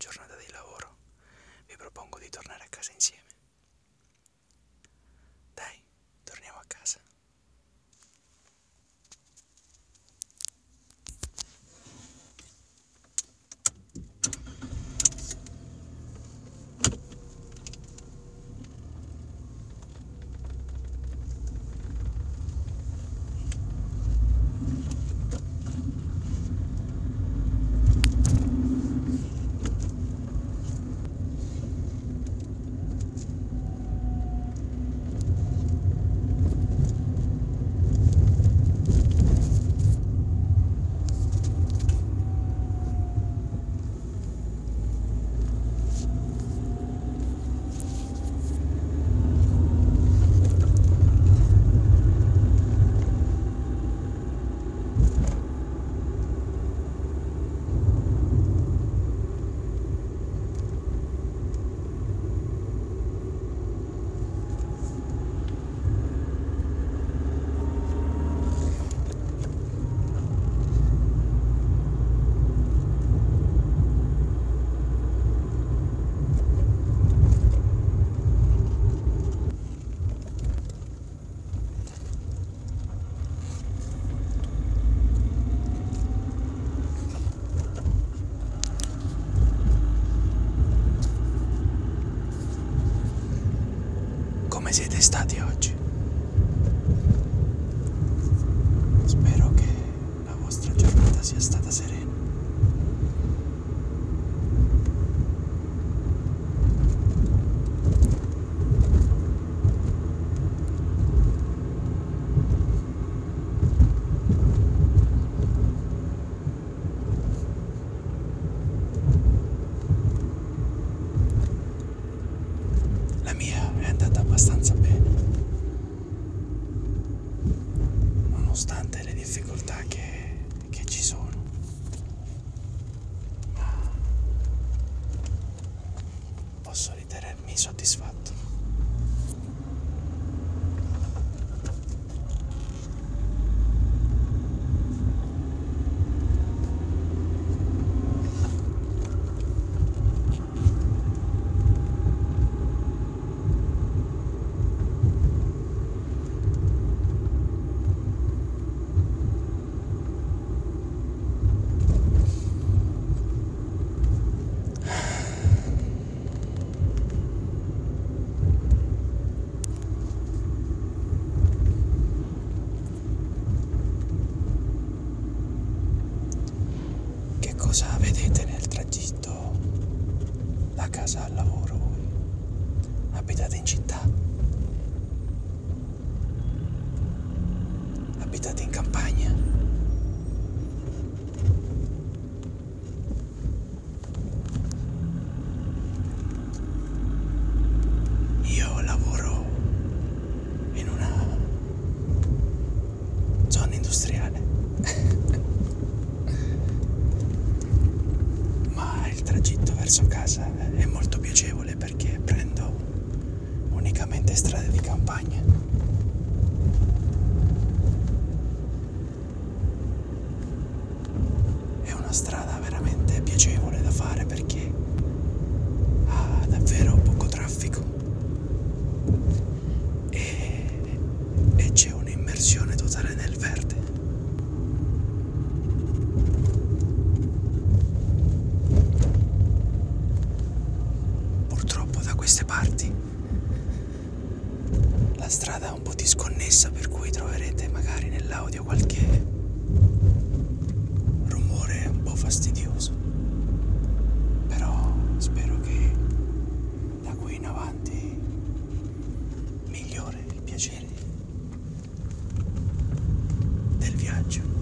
giornata di lavoro, vi propongo di tornare a casa insieme. Dai, torniamo a casa. nonostante le difficoltà che, che ci sono. Posso ritenermi soddisfatto. viaggio.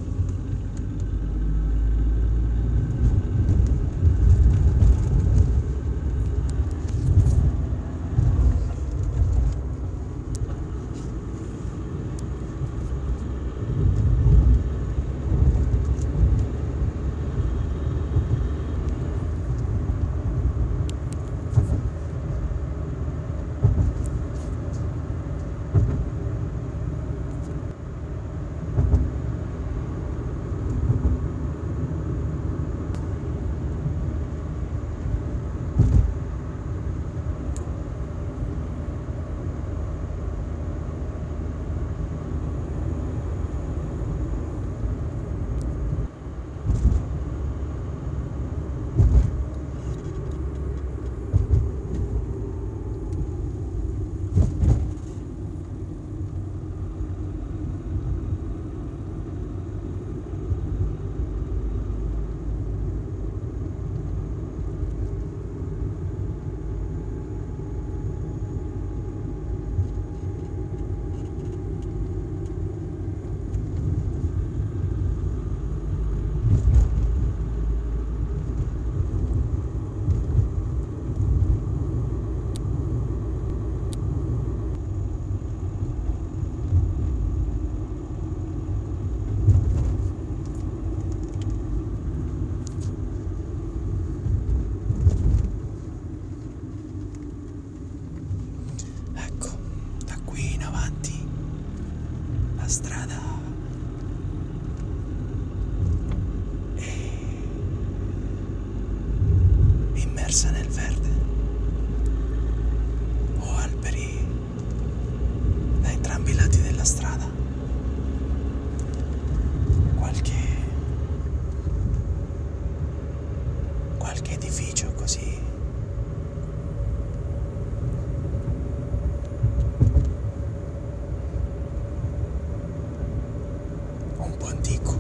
antiguo.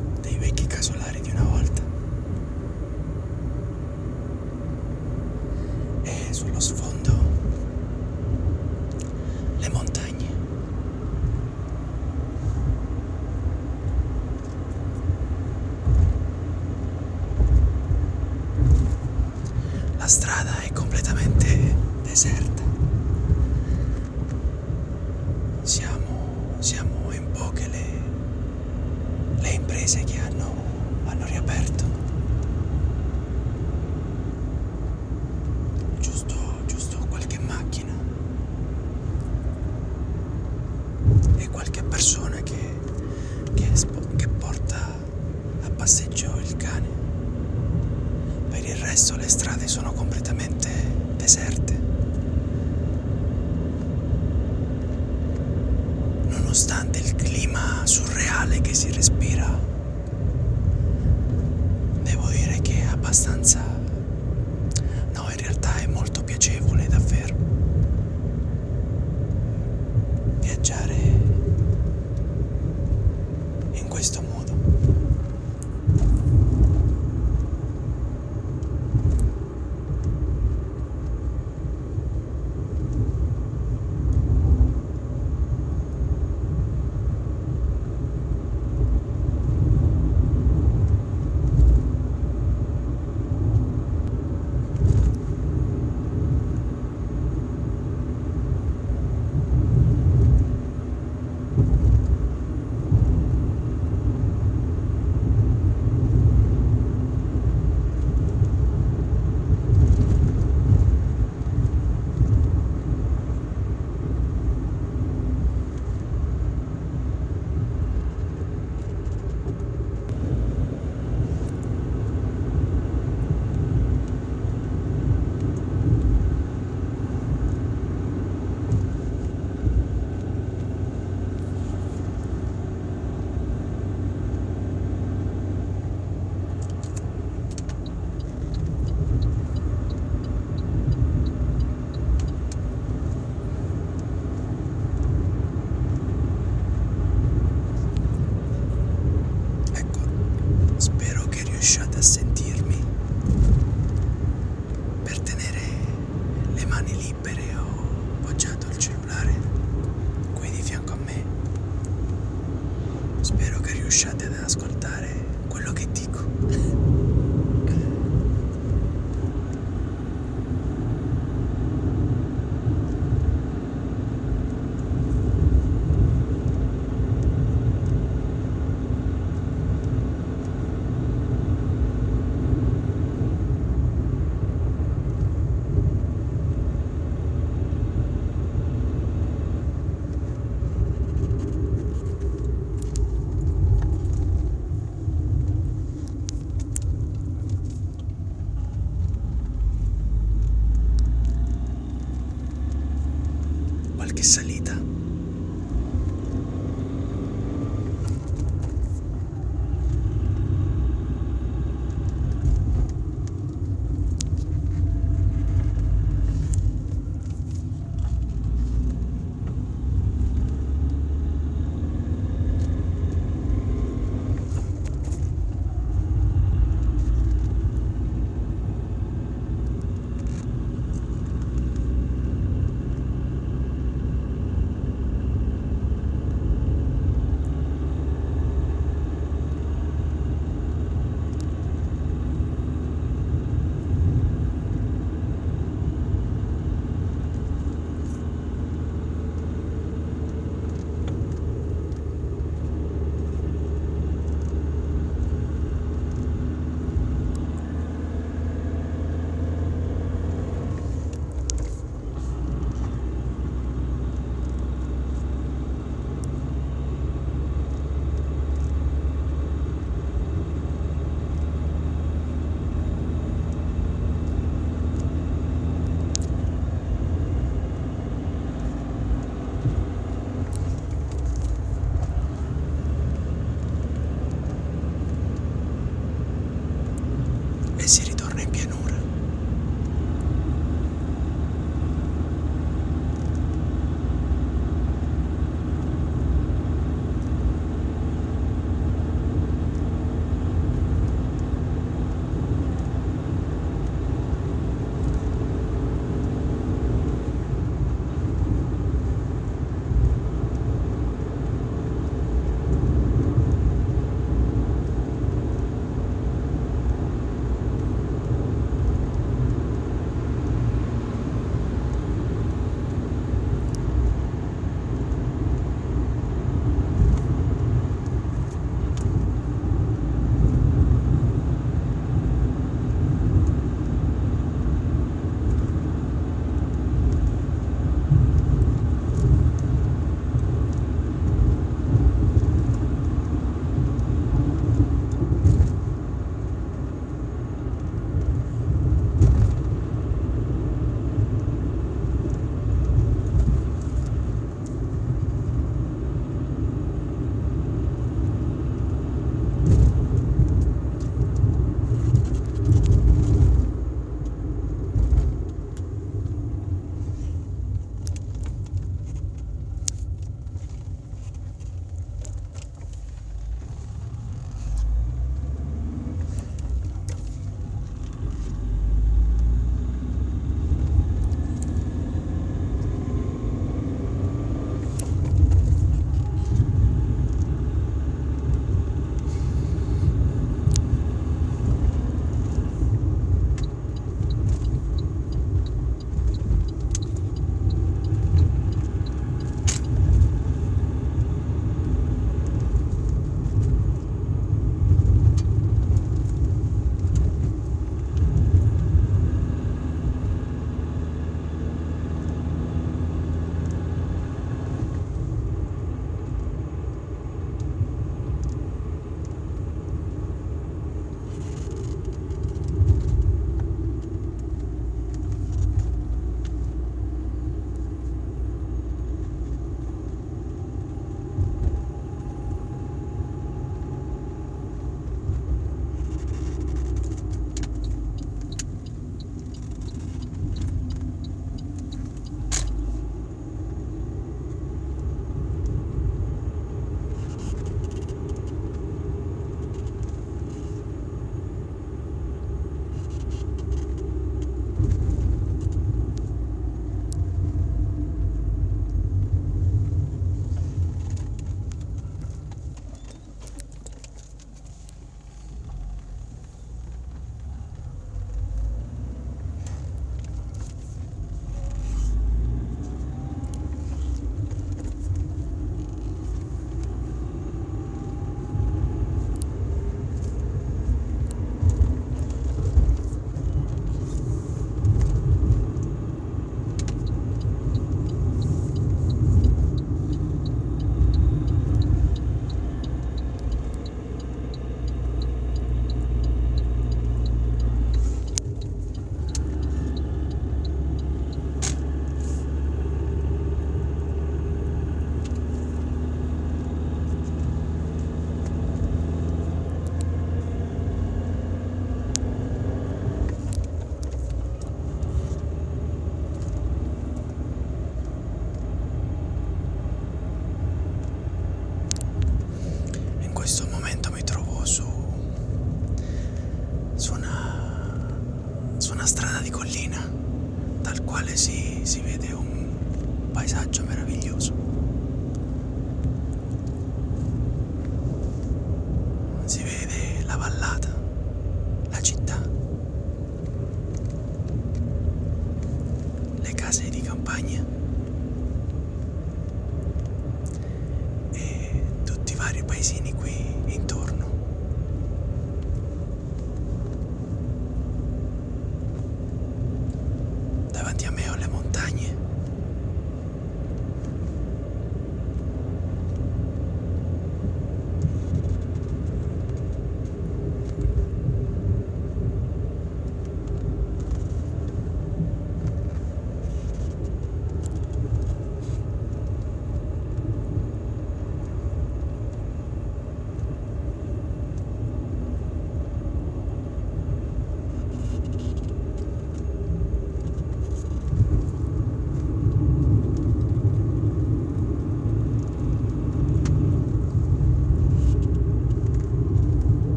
внимание.